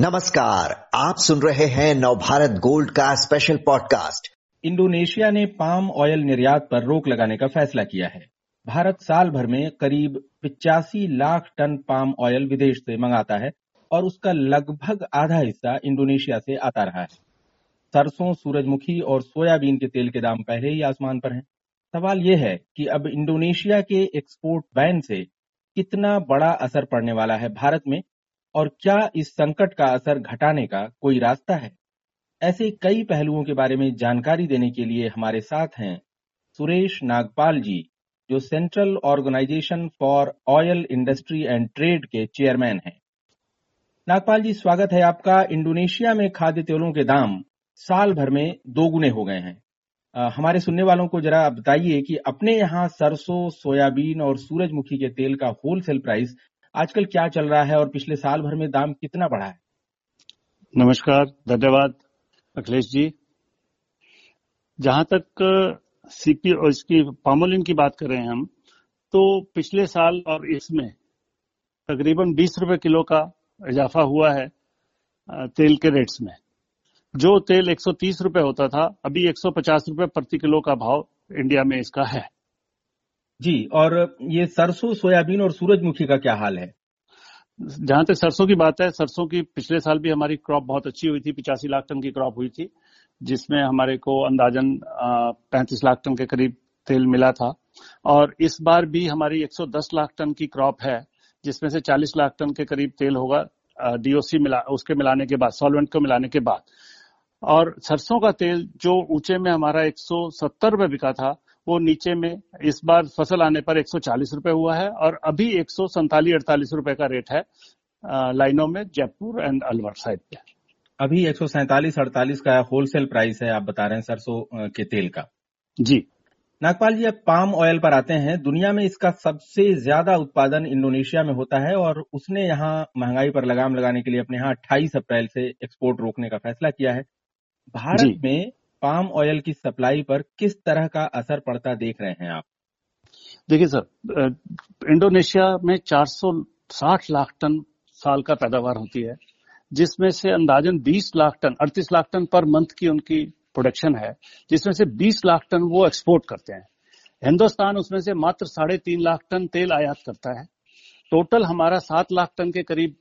नमस्कार, आप सुन रहे हैं नवभारत गोल्ड का स्पेशल पॉडकास्ट इंडोनेशिया ने पाम ऑयल निर्यात पर रोक लगाने का फैसला किया है। भारत साल भर में करीब पिचासी लाख टन पाम ऑयल विदेश से मंगाता है और उसका लगभग आधा हिस्सा इंडोनेशिया से आता रहा है। सरसों, सूरजमुखी और सोयाबीन के तेल के दाम पहले ही आसमान पर हैं। सवाल यह है कि अब इंडोनेशिया के एक्सपोर्ट बैन से कितना बड़ा असर पड़ने वाला है भारत में? और क्या इस संकट का असर घटाने का कोई रास्ता है? ऐसे कई पहलुओं के बारे में जानकारी देने के लिए हमारे साथ हैं सुरेश नागपाल जी, जो Central Organisation for Oil Industry and Trade के चेयरमैन हैं। नागपाल जी, स्वागत है आपका। इंडोनेशिया में खाद्य तेलों के दाम साल भर में दोगुने हो गए हैं। हमारे सुनने वालों को जरा बताइए कि अपने यहाँ सरसों, सोयाबीन और सूरजमुखी के तेल का होलसेल प्राइस आजकल क्या चल रहा है और पिछले साल भर में दाम कितना बढ़ा है? नमस्कार, धन्यवाद, अखिलेश जी। जहाँ तक सीपी और इसकी पामोलिन की बात करें हम तो पिछले साल और इसमें तकरीबन 20 रुपए किलो का इजाफा हुआ है तेल के रेट्स में। जो तेल 130 रुपए होता था, अभी 150 रुपए प्रति किलो का भाव इंडिया में इसका है। जी, और ये सरसों, सोयाबीन और सूरजमुखी का क्या हाल है? जहाँ तक सरसों की बात है, सरसों की पिछले साल भी हमारी क्रॉप बहुत अच्छी हुई थी, पिचासी लाख टन की क्रॉप हुई थी, जिसमें हमारे को अंदाजन पैंतीस लाख टन के करीब तेल मिला था, और इस बार भी हमारी 110 लाख टन की क्रॉप है, जिसमें से 40 लाख टन के करीब तेल होगा डीओसी मिला, उसके मिलाने के बाद, सॉल्वेंट को मिलाने के बाद। और सरसों का तेल जो ऊँचे में हमारा एक सौ रुपए बिका था वो नीचे में इस बार फ़सल आने पर एक रुपए हुआ है और अभी एक सौ अड़तालीस रुपए का रेट है लाइनों में जयपुर एंड अलवर साइड पे। अभी एक सौ सैंतालीस अड़तालीस का होलसेल प्राइस है आप बता रहे हैं सरसों के तेल का। जी। नागपाल जी अब पाम ऑयल पर आते हैं। दुनिया में इसका सबसे ज़्यादा उत्पादन इंडोनेशिया में होता है और उसने यहाँ महँगाई पर लगाम लगाने के लिए अपने यहाँ 28 अप्रैल से एक्सपोर्ट रोकने का फैसला किया है। भारत में पाम ऑयल की सप्लाई पर किस तरह का असर पड़ता देख रहे हैं आप? देखिए सर इंडोनेशिया में 460 लाख टन साल का पैदावार होती है, जिसमें से अंदाजन 20 lakh ton 38 lakh ton per month की उनकी प्रोडक्शन है, जिसमें से 20 लाख टन वो एक्सपोर्ट करते हैं। हिंदुस्तान उसमें से मात्र साढ़े तीन लाख टन तेल आयात करता है। टोटल हमारा सात लाख टन के करीब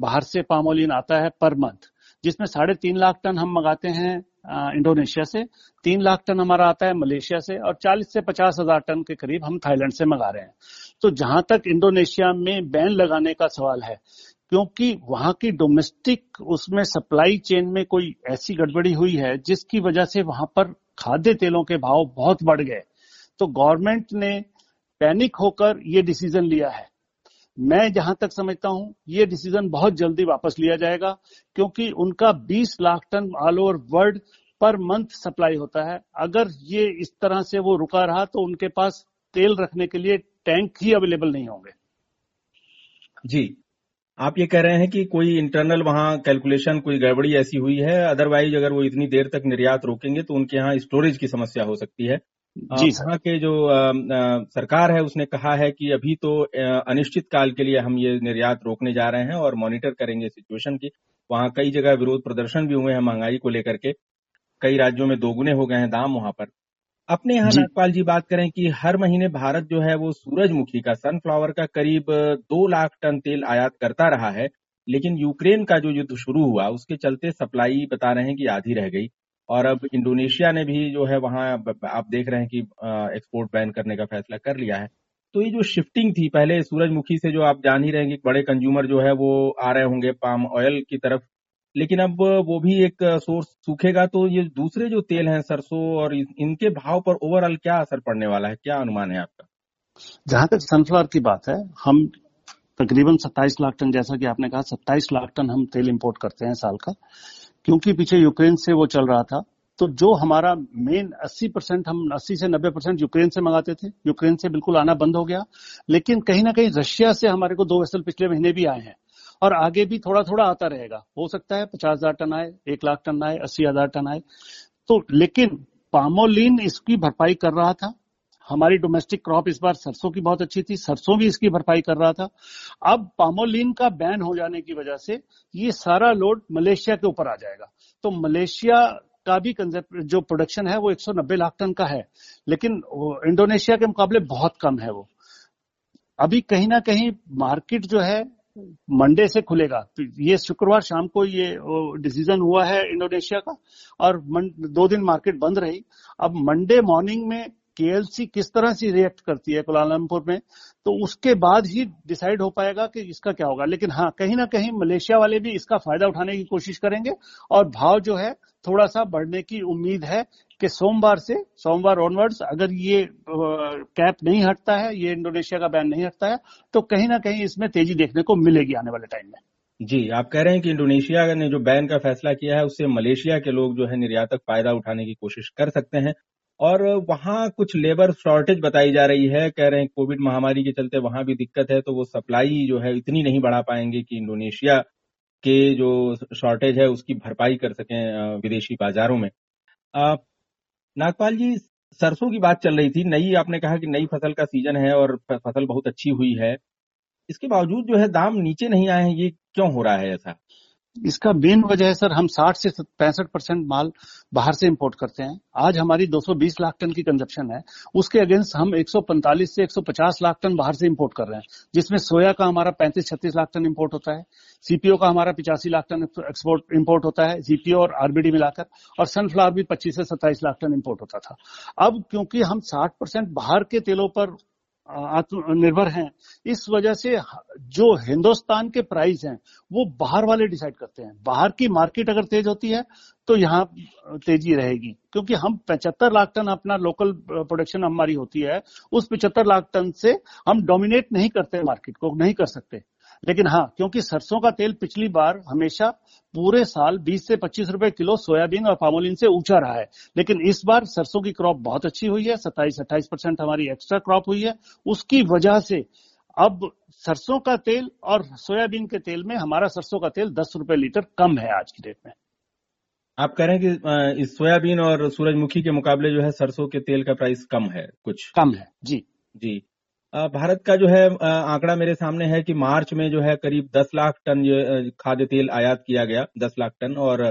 बाहर से पामोलिन आता है पर मंथ, जिसमें साढ़े तीन लाख टन हम मंगाते हैं इंडोनेशिया से। तीन लाख टन हमारा आता है मलेशिया से और चालीस से पचास हज़ार टन के करीब हम थाईलैंड से मंगा रहे हैं। तो जहाँ तक इंडोनेशिया में बैन लगाने का सवाल है, क्योंकि वहाँ की डोमेस्टिक, उसमें सप्लाई चेन में कोई ऐसी गड़बड़ी हुई है, जिसकी वजह से वहाँ पर खाद्य तेलों के भाव बहुत बढ़ गए। तो गवर्नमेंट ने पैनिक होकर ये डिसीज़न लिया है। मैं जहाँ तक समझता हूँ, ये डिसीज़न बहुत जल्दी वापस लिया जाएगा, क्योंकि उनका 20 lakh ton all over world per month supply होता है। अगर ये इस तरह से वो रुका रहा तो उनके पास तेल रखने के लिए टैंक ही अवेलेबल नहीं होंगे। जी, आप ये कह रहे हैं कि कोई इंटरनल वहाँ कैलकुलेशन कोई गड़बड़ी ऐसी हुई है? अदरवाइज़ अगर वो इतनी देर तक निर्यात रोकेंगे तो उनके यहाँ स्टोरेज की समस्या हो सकती है। जी के जो आ, सरकार है उसने कहा है कि अभी तो अनिश्चित काल के लिए हम ये निर्यात रोकने जा रहे हैं और मॉनिटर करेंगे सिचुएशन की। वहाँ कई जगह विरोध प्रदर्शन भी हुए हैं महँगाई को लेकर के। कई राज्यों में दोगुने हो गए हैं दाम वहाँ पर। अपने यहाँ नागपाल जी बात करें कि हर महीने भारत जो है वो सूरजमुखी का सनफ्लावर का करीब दो लाख टन तेल आयात करता रहा है लेकिन यूक्रेन का जो युद्ध शुरू हुआ उसके चलते सप्लाई बता रहे हैं कि आधी रह गई। और अब इंडोनेशिया ने भी जो है वहाँ आप देख रहे हैं कि एक्सपोर्ट बैन करने का फैसला कर लिया है। तो ये जो शिफ्टिंग थी, पहले सूरजमुखी से जो आप जान ही रहे कि बड़े कंज्यूमर जो है वो आ रहे होंगे पाम ऑयल की तरफ़। लेकिन अब वो भी एक सोर्स सूखेगा तो ये दूसरे जो तेल हैं, सरसों और इनके भाव पर ओवरऑल क्या असर पड़ने वाला है? क्या अनुमान है आपका? जहाँ तक सनफ्लावर की बात है, हम तकरीबन 27 लाख टन, जैसा कि आपने कहा 27 लाख टन हम तेल इंपोर्ट करते हैं साल का। क्योंकि पीछे यूक्रेन से वो चल रहा था तो जो हमारा मेन 80 परसेंट, हम 80 से 90 परसेंट यूक्रेन से मंगाते थे। यूक्रेन से बिल्कुल आना बंद हो गया। लेकिन कहीं ना कहीं रशिया से हमारे को दो वेसल पिछले महीने भी आए हैं। और आगे भी थोड़ा थोड़ा आता रहेगा। हो सकता है पचास हज़ार टन आए, एक लाख टन आए, अस्सी हज़ार टन आए। तो लेकिन पामोलिन इसकी भरपाई कर रहा था। हमारी डोमेस्टिक क्रॉप इस बार सरसों की बहुत अच्छी थी, सरसों भी इसकी भरपाई कर रहा था। अब पामोलिन का बैन हो जाने की वजह से ये सारा लोड मलेशिया के ऊपर आ जाएगा। तो मलेशिया का भी जो प्रोडक्शन है वो 190 लाख टन का है, लेकिन इंडोनेशिया के मुकाबले बहुत कम है वो। अभी कहीं ना कहीं मार्केट जो है मंडे से खुलेगा। तो ये शुक्रवार शाम को ये डिसीज़न हुआ है इंडोनेशिया का, और दो दिन मार्केट बंद रही। अब मंडे मॉर्निंग में केएलसी किस तरह से रिएक्ट करती है कुलालमपुर में तो उसके बाद ही डिसाइड हो पाएगा कि इसका क्या होगा। लेकिन हाँ कहीं ना कहीं मलेशिया वाले भी इसका फ़ायदा उठाने की कोशिश करेंगे और भाव जो है थोड़ा सा बढ़ने की उम्मीद है कि सोमवार से, सोमवार ऑनवर्ड्स अगर ये कैप नहीं हटता है, ये इंडोनेशिया का बैन नहीं हटता है तो कहीं ना कहीं इसमें तेज़ी देखने को मिलेगी आने वाले टाइम में। जी, आप कह रहे हैं कि इंडोनेशिया ने जो बैन का फैसला किया है, उससे मलेशिया के लोग जो है निर्यातक फ़ायदा उठाने की कोशिश कर सकते हैं। और वहाँ कुछ लेबर शॉर्टेज बताई जा रही है। कह रहे हैं कोविड महामारी के चलते वहाँ भी दिक्कत है तो वो सप्लाई जो है इतनी नहीं बढ़ा पाएँगे कि इंडोनेशिया के जो शॉर्टेज है उसकी भरपाई कर सकें विदेशी बाजारों में। नागपाल जी, सरसों की बात चल रही थी। नई, आपने कहा कि नई फ़सल का सीज़न है और फ़सल बहुत अच्छी हुई है। इसके बावजूद जो है दाम नीचे नहीं आए हैं, ये क्यों हो रहा है ऐसा? इसका मेन वजह है सर, हम 60 से पैंसठ परसेंट माल बाहर से इंपोर्ट करते हैं। आज हमारी 220 लाख टन की कंजप्शन है। उसके अगेंस्ट हम 145 से 150 लाख टन बाहर से इंपोर्ट कर रहे हैं, जिसमें सोया का हमारा 35 36 लाख टन इंपोर्ट होता है, सीपीओ का हमारा पिचासी लाख टन एक्सपोर्ट, इंपोर्ट होता है, सीपीओ और आरबीडी मिलाकर, और सनफ्लावर भी पच्चीस से सत्ताईस लाख टन इंपोर्ट होता था। अब क्योंकि हम साठ बाहर के तेलों पर आत्मनिर्भर हैं। इस वजह से जो हिंदुस्तान के प्राइस हैं, वो बाहर वाले डिसाइड करते हैं। बाहर की मार्केट अगर तेज होती है तो यहाँ तेज़ी रहेगी। क्योंकि हम पचहत्तर लाख टन अपना लोकल प्रोडक्शन हमारी होती है, उस पचहत्तर लाख टन से हम डोमिनेट नहीं करते मार्केट को, नहीं कर सकते। लेकिन हाँ क्योंकि सरसों का तेल पिछली बार हमेशा पूरे साल 20 से 25 रुपए किलो सोयाबीन और पामोलिन से ऊँचा रहा है। लेकिन इस बार सरसों की क्रॉप बहुत अच्छी हुई है सत्ताईस अट्ठाईस परसेंट हमारी एक्स्ट्रा क्रॉप हुई है। उसकी वजह से अब सरसों का तेल और सोयाबीन के तेल में हमारा सरसों का तेल दस रुपए लीटर कम है आज की डेट में। आप कह रहे हैं कि इस सोयाबीन और सूरजमुखी के मुकाबले जो है सरसों के तेल का प्राइस कम है कुछ? कम है जी। जी। भारत का जो है आंकड़ा मेरे सामने है कि मार्च में जो है करीब 10 लाख टन खाद्य तेल आयात किया गया 10 लाख टन, और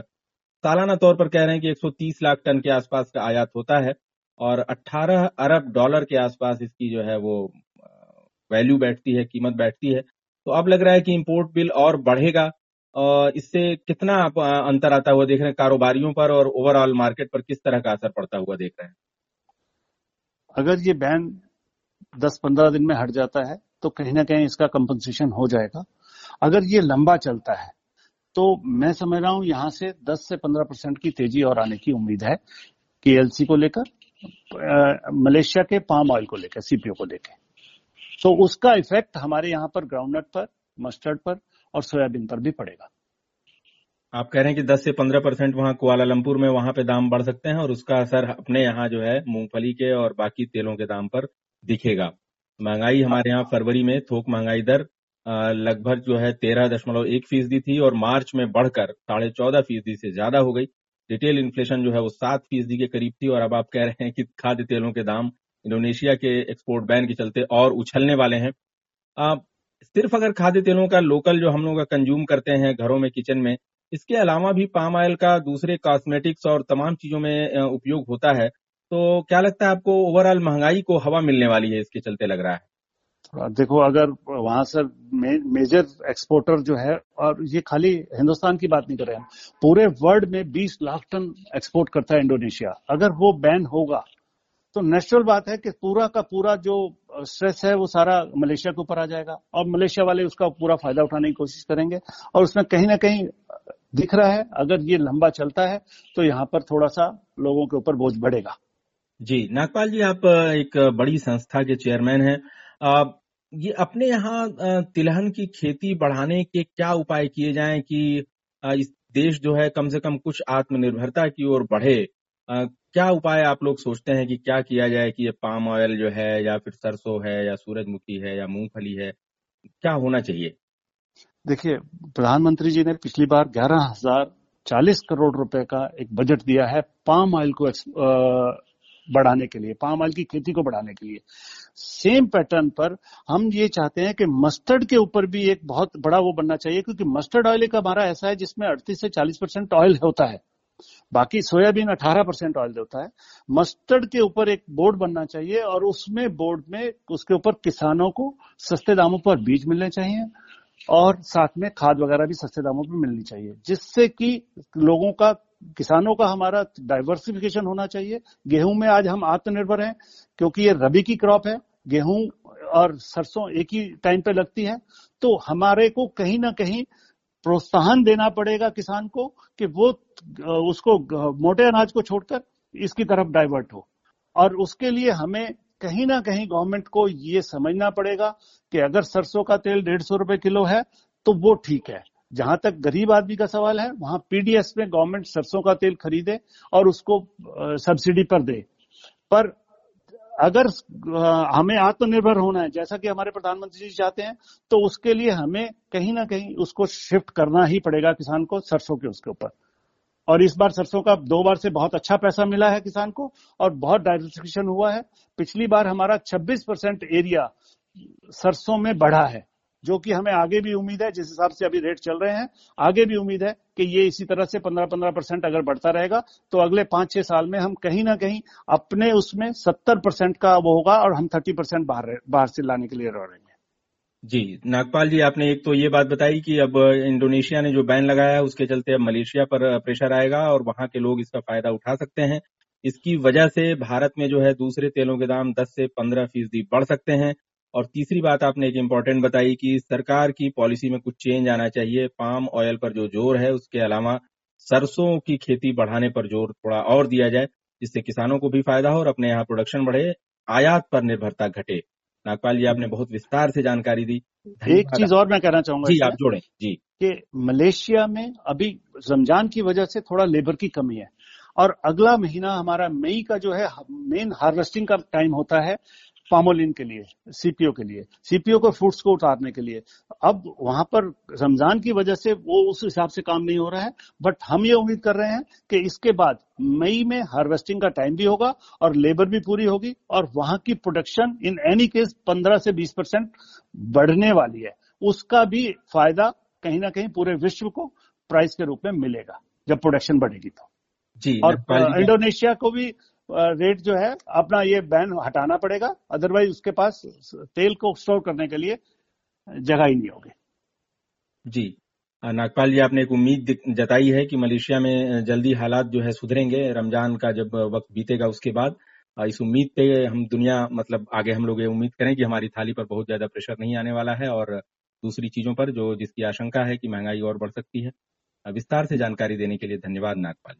सालाना तौर पर कह रहे हैं कि 130 लाख टन के आसपास का आयात होता है, और 18 अरब डॉलर के आसपास इसकी जो है वो वैल्यू बैठती है, कीमत बैठती है। तो अब लग रहा है कि इम्पोर्ट बिल और बढ़ेगा और इससे कितना आप अंतर आता हुआ देख रहे हैं कारोबारियों पर और ओवरऑल मार्केट पर किस तरह का असर पड़ता हुआ देख रहे हैं? अगर ये बैन दस पंद्रह दिन में हट जाता है तो कहीं ना कहीं इसका कंपनसेशन हो जाएगा। अगर ये लंबा चलता है तो मैं समझ रहा हूँ यहाँ से 10 से 15 परसेंट की तेज़ी और आने की उम्मीद है केएलसी को लेकर मलेशिया के पाम ऑयल को लेकर सीपीओ को लेकर। तो उसका इफ़ेक्ट हमारे यहाँ पर ग्राउंडनट पर मस्टर्ड पर और सोयाबीन पर भी पड़ेगा। आप कह रहे हैं कि 10 से 15 परसेंट वहाँ कुआलालंपुर में वहाँ पे दाम बढ़ सकते हैं और उसका असर अपने यहाँ जो है मूंगफली के और बाकी तेलों के दाम पर दिखेगा। महँगाई हमारे यहाँ फरवरी में थोक महँगाई दर लगभग जो है तेरह दशमलव एक फ़ीसदी थी और मार्च में बढ़कर साढ़े चौदह फ़ीसदी से ज़्यादा हो गई। रिटेल इन्फ्लेशन जो है वो सात फ़ीसदी के करीब थी और अब आप कह रहे हैं कि खाद्य तेलों के दाम इंडोनेशिया के एक्सपोर्ट बैन के चलते और उछलने वाले हैं। आ, सिर्फ़ अगर खाद्य तेलों का लोकल जो हम लोग कंज्यूम करते हैं घरों में किचन में इसके अलावा भी पाम ऑयल का दूसरे कॉस्मेटिक्स और तमाम चीज़ों में उपयोग होता है। तो क्या लगता है आपको ओवरऑल महँगाई को हवा मिलने वाली है इसके चलते लग रहा है? देखो अगर वहाँ से मे, मेजर एक्सपोर्टर जो है और ये खाली हिंदुस्तान की बात नहीं कर रहे हैं पूरे वर्ल्ड में 20 लाख टन एक्सपोर्ट करता है इंडोनेशिया। अगर वो बैन होगा तो नेचुरल बात है कि पूरा का पूरा जो स्ट्रेस है वो सारा मलेशिया के ऊपर आ जाएगा। और मलेशिया वाले उसका पूरा फ़ायदा उठाने की कोशिश करेंगे और उसमें कहीं ना कहीं दिख रहा है अगर ये लंबा चलता है तो यहाँ पर थोड़ा सा लोगों के ऊपर बोझ बढ़ेगा। जी, नागपाल जी, आप, एक बड़ी संस्था के चेयरमैन हैं। ये अपने यहाँ तिलहन की खेती बढ़ाने के क्या उपाय किए जाएँ कि इस देश जो है कम से कम कुछ आत्मनिर्भरता की ओर बढ़े? क्या उपाय आप लोग सोचते हैं कि क्या किया जाए कि ये पाम ऑयल जो है या फिर सरसों है या सूरजमुखी है या मूंगफली है, क्या होना चाहिए? देखिए, प्रधानमंत्री जी ने पिछली बार ग्यारह हज़ार चालीस करोड़ रुपए का एक बजट दिया है पाम ऑयल को बढ़ाने के लिए, पाम ऑयल की खेती को बढ़ाने के लिए। सेम पैटर्न पर हम ये चाहते हैं कि मस्टर्ड के ऊपर भी एक बहुत बड़ा वो बनना चाहिए, क्योंकि मस्टर्ड ऑयल एक हमारा ऐसा है जिसमें अड़तीस से चालीस परसेंट ऑयल होता है। बाकी सोयाबीन 18 परसेंट ऑयल देता है। मस्टर्ड के ऊपर एक बोर्ड बनना चाहिए और उसमें बोर्ड में उसके ऊपर किसानों को सस्ते दामों पर बीज मिलने चाहिए और साथ में खाद वगैरह भी सस्ते दामों पर मिलनी चाहिए, जिससे कि लोगों का किसानों का हमारा डाइवर्सिफिकेशन होना चाहिए। गेहूँ में आज हम आत्मनिर्भर हैं, क्योंकि ये रबी की क्रॉप है, गेहूँ और सरसों एक ही टाइम पे लगती है। तो हमारे को कहीं ना कहीं प्रोत्साहन देना पड़ेगा किसान को कि वो उसको मोटे अनाज को छोड़कर इसकी तरफ़ डाइवर्ट हो। और उसके लिए हमें कहीं ना कहीं गवर्नमेंट को ये समझना पड़ेगा कि अगर सरसों का तेल डेढ़ सौ रुपए किलो है तो वो ठीक है। जहाँ तक गरीब आदमी का सवाल है, वहाँ पीडीएस में गवर्नमेंट सरसों का तेल खरीदे और उसको सब्सिडी पर दे। पर अगर हमें आत्मनिर्भर होना है, जैसा कि हमारे प्रधानमंत्री जी चाहते हैं तो उसके लिए हमें कहीं ना कहीं उसको शिफ्ट करना ही पड़ेगा किसान को सरसों के उसके ऊपर। और इस बार सरसों का दो बार से बहुत अच्छा पैसा मिला है किसान को और बहुत डाइवर्सिफिकेशन हुआ है। पिछली बार हमारा 26 परसेंट एरिया सरसों में बढ़ा है। जो कि हमें आगे भी उम्मीद है, जिस हिसाब से अभी रेट चल रहे हैं, आगे भी उम्मीद है कि ये इसी तरह से 15-15 परसेंट अगर बढ़ता रहेगा तो अगले पाँच छह साल में हम कहीं ना कहीं अपने उसमें 70 परसेंट का वो होगा और हम 30 परसेंट बाहर बाहर से लाने के लिए रह रहे हैं। जी, नागपाल जी, आपने एक तो ये बात बताई कि अब इंडोनेशिया ने जो बैन लगाया है, उसके चलते अब मलेशिया पर प्रेशर आएगा और वहाँ के लोग इसका फ़ायदा उठा सकते हैं। इसकी वजह से भारत में जो है दूसरे तेलों के दाम 10 से 15 फ़ीसदी बढ़ सकते हैं। और तीसरी बात आपने एक इम्पोर्टेंट बताई कि सरकार की पॉलिसी में कुछ चेंज आना चाहिए। पाम ऑयल पर जो ज़ोर है उसके अलावा सरसों की खेती बढ़ाने पर ज़ोर थोड़ा और दिया जाए जिससे किसानों को भी फ़ायदा हो और अपने यहाँ प्रोडक्शन बढ़े आयात पर निर्भरता घटे। नागपाल जी आपने बहुत विस्तार से जानकारी दी। एक चीज़ और मैं कहना चाहूँगा जी आप जोड़ें। जी। कि मलेशिया में अभी रमज़ान की वजह से थोड़ा लेबर की कमी है। और अगला महीना हमारा मई का जो है मेन हार्वेस्टिंग का टाइम होता है। पामोलिन के लिए सीपीओ के लिए सीपीओ को फ्रूट्स को उतारने के लिए। अब वहाँ पर रमज़ान की वजह से वो उस हिसाब से काम नहीं हो रहा है बट हम ये उम्मीद कर रहे हैं कि इसके बाद मई में हार्वेस्टिंग का टाइम भी होगा और लेबर भी पूरी होगी और वहाँ की प्रोडक्शन इन एनी केस पंद्रह से बीस परसेंट बढ़ने वाली है। उसका भी फ़ायदा कहीं ना कहीं पूरे विश्व को प्राइस के रूप में मिलेगा जब प्रोडक्शन बढ़ेगी तो। जी और इंडोनेशिया को भी रेट जो है, अपना ये बैन हटाना पड़ेगा। अदरवाइज़ उसके पास तेल को स्टोर करने के लिए जगह ही नहीं होगी। जी। नागपाल जी, आपने एक उम्मीद जताई है कि मलेशिया में जल्दी हालात जो है सुधरेंगे। रमज़ान का जब वक्त बीतेगा उसके बाद इस उम्मीद पे हम दुनिया मतलब आगे हम लोग ये उम्मीद करें कि हमारी थाली पर बहुत ज़्यादा प्रेशर नहीं आने वाला है और दूसरी चीज़ों पर जो जिसकी आशंका है कि महँगाई और बढ़ सकती है। विस्तार से जानकारी देने के लिए धन्यवाद नागपाल।